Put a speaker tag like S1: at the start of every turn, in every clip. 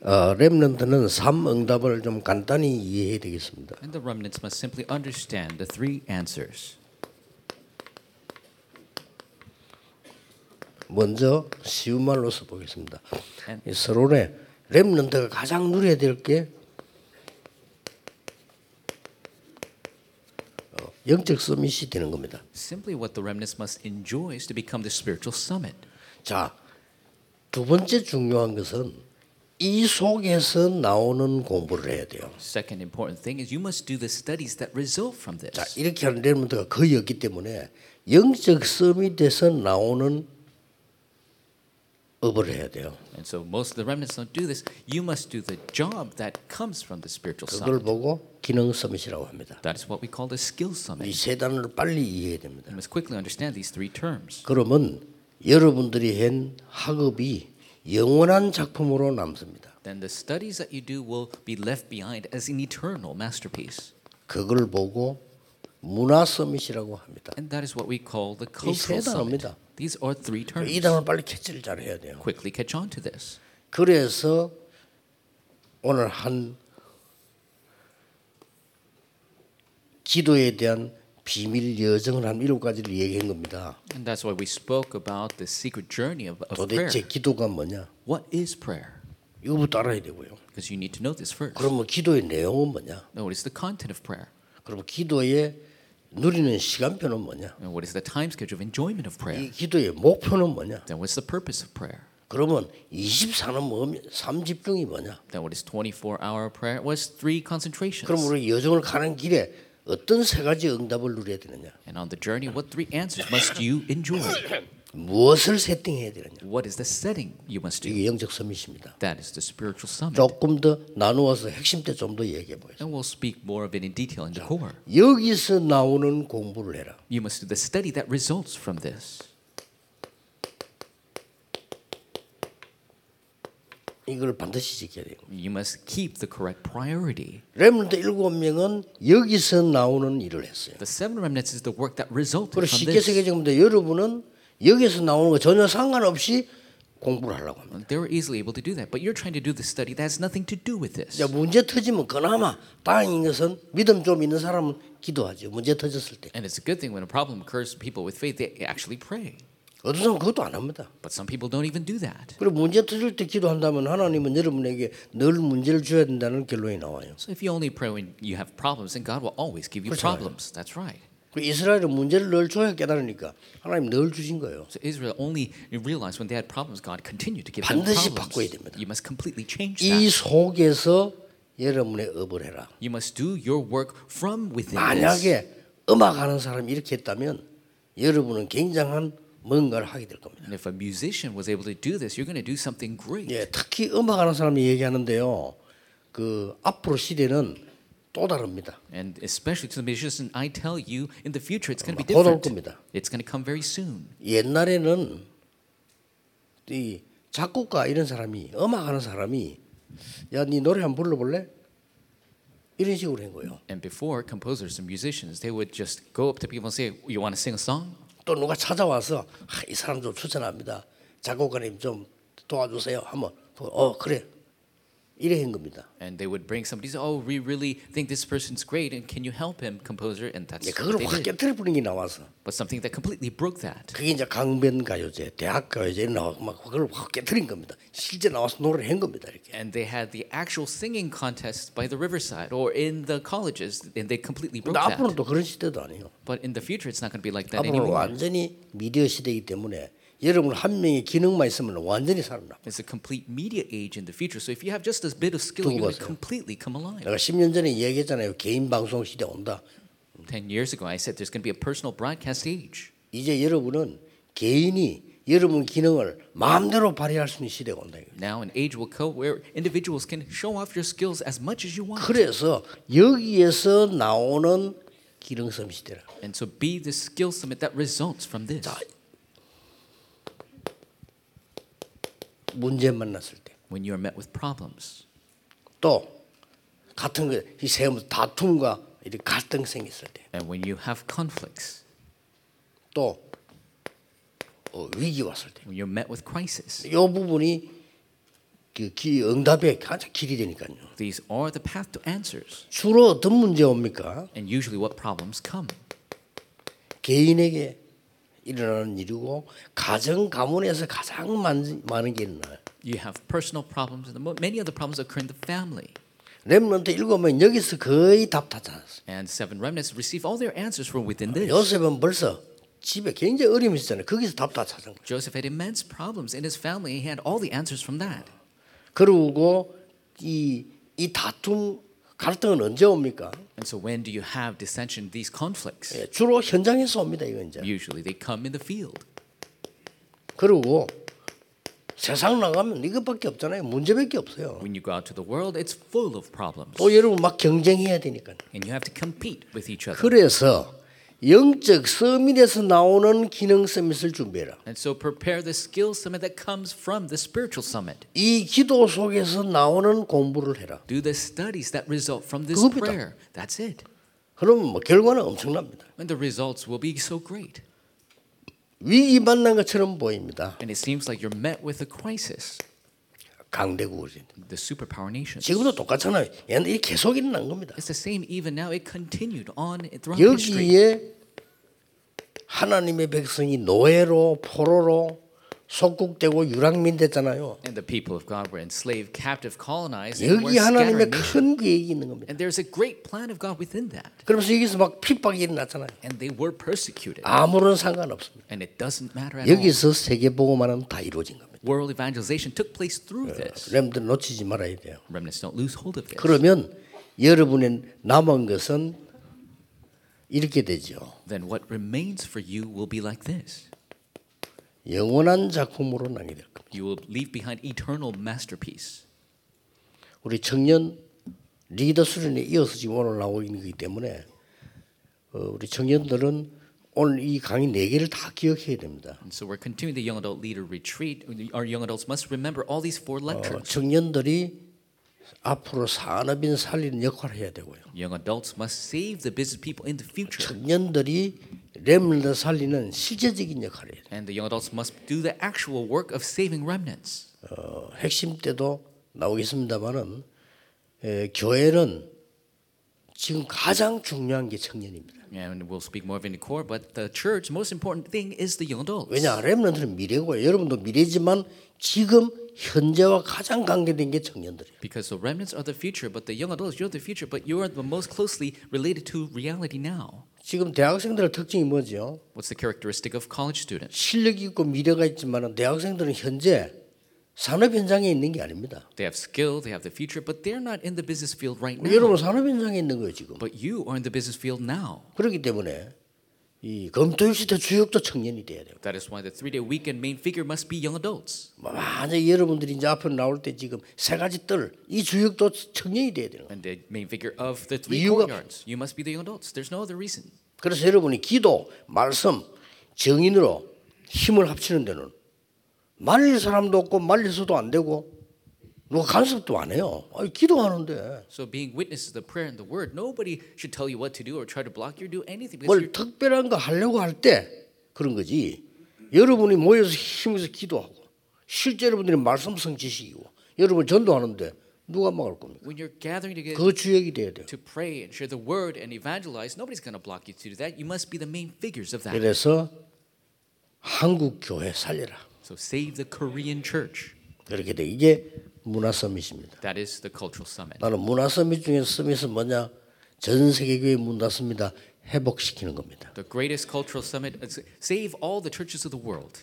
S1: 어, 렘넌트는 삼 응답을 좀 간단히 이해해야 되겠습니다.
S2: And the remnants must simply understand the three answers.
S1: 먼저 쉬운 말로서 보겠습니다.
S2: And-
S1: 이 서론에 렘넌트가 가장 누려야 될게 어, 영적 서밋이 되는 겁니다.
S2: Simply what the remnants must enjoy is to become the spiritual summit.
S1: 자, 두 번째 중요한 것은 이 속에서 나오는 공부를 해야 돼요.
S2: Second important thing is you must do the studies that result from this.
S1: 자, 이렇게 하는 렘넌트가 거의 없기 때문에 영적 서밋에서 나오는 업을 해야 돼요.
S2: And so most of the remnants don't do this. You must do the job that comes from the spiritual
S1: 그걸
S2: summit.
S1: 보고 기능 서밋이라고 합니다.
S2: That is what we call the skill
S1: 이
S2: summit.
S1: 세 단어를 빨리 이해해야 됩니다.
S2: You must quickly understand these three terms.
S1: 그러면 여러분들이 한 학업이 영원한 작품으로 남습니다.
S2: Then the studies that you do will be left behind as an eternal masterpiece.
S1: 그걸 보고 문화 서밋이라고 합니다.
S2: And that is what we call the cultural summit. These are three terms.
S1: 이 단어를 빨리 캐치를 잘 해야 돼요.
S2: Quickly catch on to this.
S1: 그래서 오늘 한 기도에 대한 비밀 여정을 한 일곱 가지를 얘기한 겁니다.
S2: And that's why we spoke about the secret journey of, of prayer.
S1: 도대체 기도가 뭐냐?
S2: What is prayer?
S1: 이거부터 알아야 되고요.
S2: Because you need to know this first.
S1: 그러면 기도의 내용은 뭐냐?
S2: Now, what is the content of prayer?
S1: 그러면 기도의 누리는 시간표는 뭐냐?
S2: And what is the time schedule of enjoyment of prayer?
S1: 이 기도의 목표는 뭐냐?
S2: Then what's the purpose of prayer?
S1: 그러면 24는 뭐냐? 3집중이 뭐냐?
S2: Then what is 24-hour prayer? What's three concentrations?
S1: 그럼 우리 여정을 가는 길에 어떤 세 가지 응답을 누려야 되느냐?
S2: And on the journey, what three answers must you enjoy?
S1: 무엇을 세팅해야 되느냐?
S2: What is the setting you must do?
S1: 이게 영적 서밋입니다.
S2: That is the spiritual summit.
S1: 조금 더 나누어서 핵심 때 좀 더 얘기해 보겠습니다.
S2: And we'll speak more of it in detail in the core.
S1: 여기서 나오는 공부를 해라.
S2: You must do the study that results from this.
S1: 이걸 반드시 지켜야 돼요.
S2: You must keep the correct priority.
S1: 렘넌트 일곱 명은 여기서 나오는 일을 했어요.
S2: The seven remnants is the work that resulted
S1: 그리고
S2: from
S1: 쉽게
S2: this.
S1: 생각해보면 여러분은 여기서 나오는 거 전혀 상관없이 공부를 하려고 합니다.
S2: They were easily able to do that, but you're trying to do the study that has nothing to do with this.
S1: 이제 문제 터지면 그나마 다행인 것은 믿음 좀 있는 사람은 기도하죠. 문제 터졌을 때.
S2: And it's a good thing when a problem occurs people with faith, they actually pray.
S1: 어떤 사람은 그것도 안 합니다.
S2: But some people don't even do that.
S1: 그리고 문제 터질 때 기도한다면 하나님은 여러분에게 늘 문제를 줘야 된다는 결론이 나와요.
S2: So if you only pray when you have problems, then God will always give you
S1: 그렇잖아요.
S2: problems. That's right.
S1: 그 이스라엘은 문제를 늘 줘야 깨달으니까 하나님 늘 주신 거예요.
S2: So Israel only realized when they had problems, God continued to give them
S1: 반드시
S2: problems.
S1: 바꿔야 됩니다.
S2: You must completely change
S1: 이
S2: that.
S1: 속에서 여러분의 업을 해라.
S2: You must do your work from within.
S1: 만약에 음악하는 사람이 이렇게 했다면 여러분은 굉장한 뭔가를 하게 될 겁니다.
S2: And if a musician was able to do this, you're going to do something great.
S1: 예, 특히 음악하는 사람이 얘기하는데요. 그 앞으로 시대는 또 다릅니다.
S2: And especially to the musician, I tell you, in the future, it's going to be different.
S1: 겁니다.
S2: It's going to come very soon.
S1: 옛날에는 이 작곡가 이런 사람이 음악하는 사람이 야, 네 노래 한번 불러볼래? 이런 식으로 한 거예요.
S2: And before, composers and musicians, they would just go up to people and say, "You want to sing a song?"
S1: 또 누가 찾아와서 아, 이 사람 좀 추천합니다. 작곡가님 좀 도와주세요. 하면 어 그래 이래 한 겁니다.
S2: And they would bring somebody, say, "Oh, we really think this person's great, and can you help him, composer?" And that's
S1: 예,
S2: what
S1: 그걸
S2: they
S1: 확
S2: did.
S1: 깨뜨려 버린 게 나와서
S2: But something that completely broke that.
S1: 그게 이제 강변 가요제, 대학 가요제 나와 막 그걸 확 깨뜨린 겁니다. 실제 나와서 노래를 한 겁니다. 이렇게.
S2: And they had the actual singing contest by the riverside or in the colleges, and they completely broke
S1: 근데
S2: that.
S1: 앞으로는 또 그런 시대도 아니에요.
S2: But in the future, it's not going to be like that
S1: 앞으로는
S2: anymore.
S1: 완전히 미디어 시대이기 때문에 여러분 한 명의 기능만 있으면 완전히 살아나.
S2: It's a complete media age in the future. So if you have just a bit of skill, you're going to completely come alive.
S1: 내가 10년 전에 얘기했잖아요. 개인 방송 시대 온다.
S2: Ten years ago, I said there's going to be a personal broadcast age.
S1: 이제 여러분은 개인이 여러분 기능을 마음대로 발휘할 수 있는 시대가 온다.
S2: Now an age will come where individuals can show off your skills as much as you want.
S1: 그래서 여기에서 나오는 기능섬 시대라.
S2: And so be the skill summit that results from this.
S1: 문제 만났을 때.
S2: When you are met with problems.
S1: 또 같은 거이 세움 다툼과 이렇게 갈등 생겼을 때.
S2: And when you have conflicts.
S1: 또 어, 위기 왔을 때.
S2: When you're met with crisis.
S1: 이 부분이 그 기, 응답의 가장 길이 되니까요.
S2: These are the path to answers.
S1: 주로 어떤 문제 옵니까?
S2: And usually, what problems come?
S1: 개인에게 일어나는 일이고 가정 가문에서 가장 많, 많은 게 일어나요.
S2: You have personal problems, and many of the problems occur in the family.
S1: 렘넌트 읽으면 여기서 거의 답다 찾았어요.
S2: And seven remnants receive all their answers from within this.
S1: 요셉은 벌써 집에 굉장히 어려움이 있었잖아요. 거기서 답 다 찾은 거예요.
S2: Joseph had immense problems in his family. He had all the answers from that.
S1: 그리고 이, 이 다툼 갈등은 언제 옵니까?
S2: And so, when do you have dissension, these conflicts?
S1: 예, 주로 현장에서 옵니다. 이거 이제.
S2: Usually, they come in the field.
S1: 그리고 세상 나가면 이것밖에 없잖아요. 문제밖에 없어요.
S2: When you go out to the world, it's full of problems.
S1: 또 여러분 막 경쟁해야 되니까.
S2: And you have to compete with each other.
S1: 그래서 영적 서밋에서 나오는 기능 서밋을 준비해라.
S2: And so, prepare the skill summit that comes from the spiritual summit.
S1: 이 기도 속에서 나오는 공부를 해라.
S2: Do the studies that result from this
S1: 그겁니다.
S2: prayer. That's it.
S1: 그러면 뭐 결과는 엄청납니다.
S2: And the results will be so great.
S1: 위기 만난 것처럼 보입니다.
S2: And it seems like you're met with a crisis.
S1: 강대국이.
S2: The superpower nations.
S1: 지금도 똑같잖아요. 얘는 이 계속 일어난 겁니다.
S2: It's the same even now. It continued on throughout history.
S1: 여기에 하나님의 백성이 노예로 포로로 속국되고 유랑민 됐잖아요.
S2: And the people of God were enslaved, captive, colonized,
S1: 여기 하나님의. 큰 계획이 있는 겁니다.
S2: And there's a great plan of God within that.
S1: 그러면서 여기서 막 핍박이 일어났잖아요.
S2: And they were persecuted.
S1: 아무런 상관없습니다.
S2: And it doesn't matter at all.
S1: 여기서 세계 복음화는 다 이루어진 겁니다.
S2: World evangelization took place through this.
S1: 렘들 놓치지 말아야 돼요.
S2: Remnants don't lose hold of this.
S1: 그러면 여러분의 남은 것은 이렇게 되죠.
S2: Then what remains for you will be like this.
S1: 영원한 작품으로 나게 될 겁니다.
S2: You will leave behind eternal masterpiece.
S1: 우리 청년 리더 수련에 이어서 지금 오늘 나오고 있는 거기 때문에 어, 우리 청년들은 오늘 이 강의 네 개를 다 기억해야 됩니다.
S2: And so we're continuing the young adult leader retreat. Our young adults must remember all these four
S1: 어,
S2: lectures.
S1: 청년들이 앞으로 산업인 살리는 역할을 해야 되고요.
S2: Young adults must save the business people in the future.
S1: 청년들이 렘을 살리는 실제적인 역할을 해야 돼요.
S2: And the young adults must do the actual work of saving remnants.
S1: 어, 핵심 때도 나오겠습니다만은 에, 교회는 지금 가장 중요한 게 청년입니다.
S2: And we'll speak more of it in the core, but the church, most important thing is the young adults.
S1: 왜냐 렘런트는 미래고 여러분도 미래지만 지금 현재와 가장 관계된 게 청년들이에요.
S2: Because the remnants are the future, but the young adults, you're the future, but you are the most closely related to reality now.
S1: 지금 대학생들의 특징이 뭐죠?
S2: What's the characteristic of college students?
S1: 실력이 있고 미래가 있지만 대학생들은 현재 산업 현장에 있는 게 아닙니다.
S2: They have skill, they have the future, but they're not in the business field right now.
S1: 여러분 산업 현장에 있는 거예요 지금.
S2: But you are in the business field now.
S1: 그렇기 때문에 이 검토일 시대 주역도 청년이 돼야 돼요.
S2: That is why the three day weekend main figure must be young adults.
S1: 만약 여러분들이 이제 앞으로 나올 때 지금 세 가지 뜰이 주역도 청년이 돼야 거예요.
S2: And the main figure of the three courtyards. You must be the young adults. There's no other reason.
S1: 그래서 여러분이 기도, 말씀, 정인으로 힘을 합치는 데는 말릴 사람도 없고 말려서도 안 되고 누가 간섭도 안 해요. 아니, 기도하는데
S2: So being witnesses of the prayer and the word, nobody should tell you what to do or try to block you or do anything.
S1: 뭘 특별한 거 하려고 할 때 그런 거지. 여러분이 모여서 힘에서 기도하고 실제 여러분들이 말씀성 지식이고 여러분 전도하는데 누가 막을 겁니까?
S2: when you're gathering together
S1: 그 주역이 돼야 돼요.
S2: to pray and share the word and evangelize, nobody's going to block you to do that. You must be the main figures of that.
S1: 그래서 한국 교회 살려라.
S2: So save the Korean church.
S1: 그렇게 돼. 이게 문화 서밋입니다.
S2: That is the cultural summit.
S1: 나는 문화 서밋 중에서 서밋은 뭐냐? 전 세계 교회 문화 서밋다 회복시키는 겁니다.
S2: The greatest cultural summit is save all the churches of the world.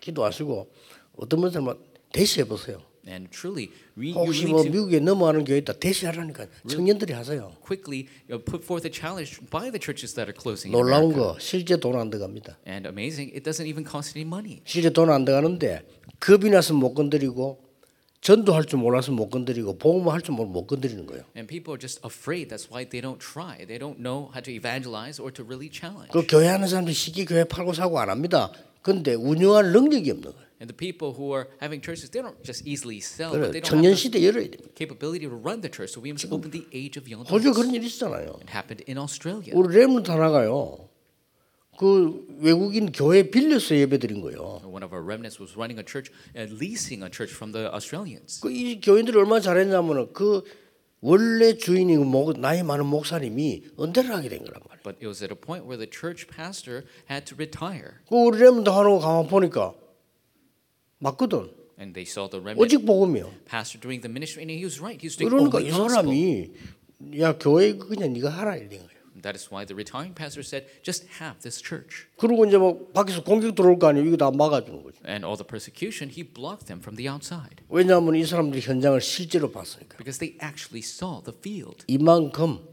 S1: 기도하시고 어떤 분들은 대시해 보세요.
S2: And truly, we,
S1: 혹시
S2: really
S1: 뭐
S2: to
S1: 미국에 넘어가는 교회 있다 대시하라니까 청년들이 하세요.
S2: quickly put forth a challenge by the churches that are closing. in
S1: 놀라운. 거 실제 돈 안 들어갑니다.
S2: And amazing, it doesn't even cost any money.
S1: 실제 돈 안 들어가는데 겁이 나서 못 건드리고 전도할 줄 몰라서 못 건드리고 복음할 줄 몰라 못 건드리는 거예요.
S2: And people are just afraid. That's why they don't try. They don't know how to evangelize or to really challenge.
S1: 그 교회 하는 사람들 쉽게 교회 팔고 사고 안 합니다. 근데 운영할 능력이 없는 거예요.
S2: And the people who are having churches, they don't just easily sell,
S1: 그래
S2: but they don't have the
S1: 열어야 됩니다.
S2: capability to run the church. So we must open the age of young
S1: 호주
S2: adults.
S1: 그런 일 있었잖아요.
S2: It happened in Australia.
S1: 우리 렘넌트 하나가요. 그 외국인 교회 빌려서 예배드린 거예요.
S2: One of our remnants was running a church and leasing a church from the Australians.
S1: 그이 교인들이 얼마나 잘했냐면은 그 원래 주인이 그 목, 나이 많은 목사님이 은퇴를 하게 된 거란 말이에요.
S2: But it was at a point where the church pastor had to retire.
S1: 그 우리 렘도 하는 거 가만 보니까 맞거든.
S2: And they saw the remnant
S1: 오직 복음이요.
S2: pastor doing the ministry, and he was right. He was doing
S1: 그러니까 이. 사람이 야 교회 그냥 네가 하라 이런 거예요.
S2: That is why the retiring pastor said, just have this church.
S1: 그리고 이제 뭐 밖에서 공격 들어올 거 아니에요. 이거 다 막아주는 거죠.
S2: And all the persecution, he blocked them from the outside
S1: 왜냐하면 이 사람들이 현장을 실제로 봤으니까.
S2: because they actually saw the field.
S1: 이만큼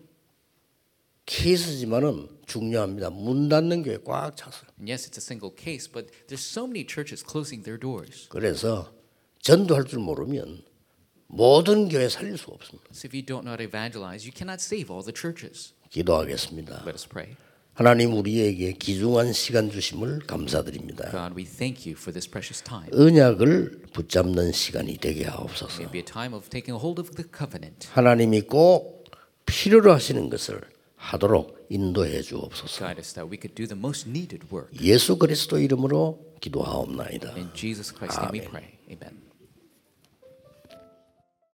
S1: 케이스지만은 중요합니다. 문 닫는 교회 꽉 찼어요.
S2: Yes, it's a single case, but there's so many churches closing their doors.
S1: 그래서 전도할 줄 모르면 모든 교회 살릴 수가 없습니다.
S2: So if you don't know how to evangelize, you cannot save all the churches.
S1: 기도하겠습니다.
S2: Let us pray.
S1: 하나님 우리에게 귀중한 시간 주심을 감사드립니다.
S2: God, we thank you for this precious time.
S1: 언약을 붙잡는 시간이 되게 하옵소서.
S2: May be a time of taking hold of the covenant.
S1: 하나님이 꼭 필요로 하시는 것을 하도록 인도해 주옵소서.
S2: Guide us that we could do the most needed work.
S1: 예수 그리스도 이름으로 기도하옵나이다.
S2: In Jesus Christ's name we pray. Amen.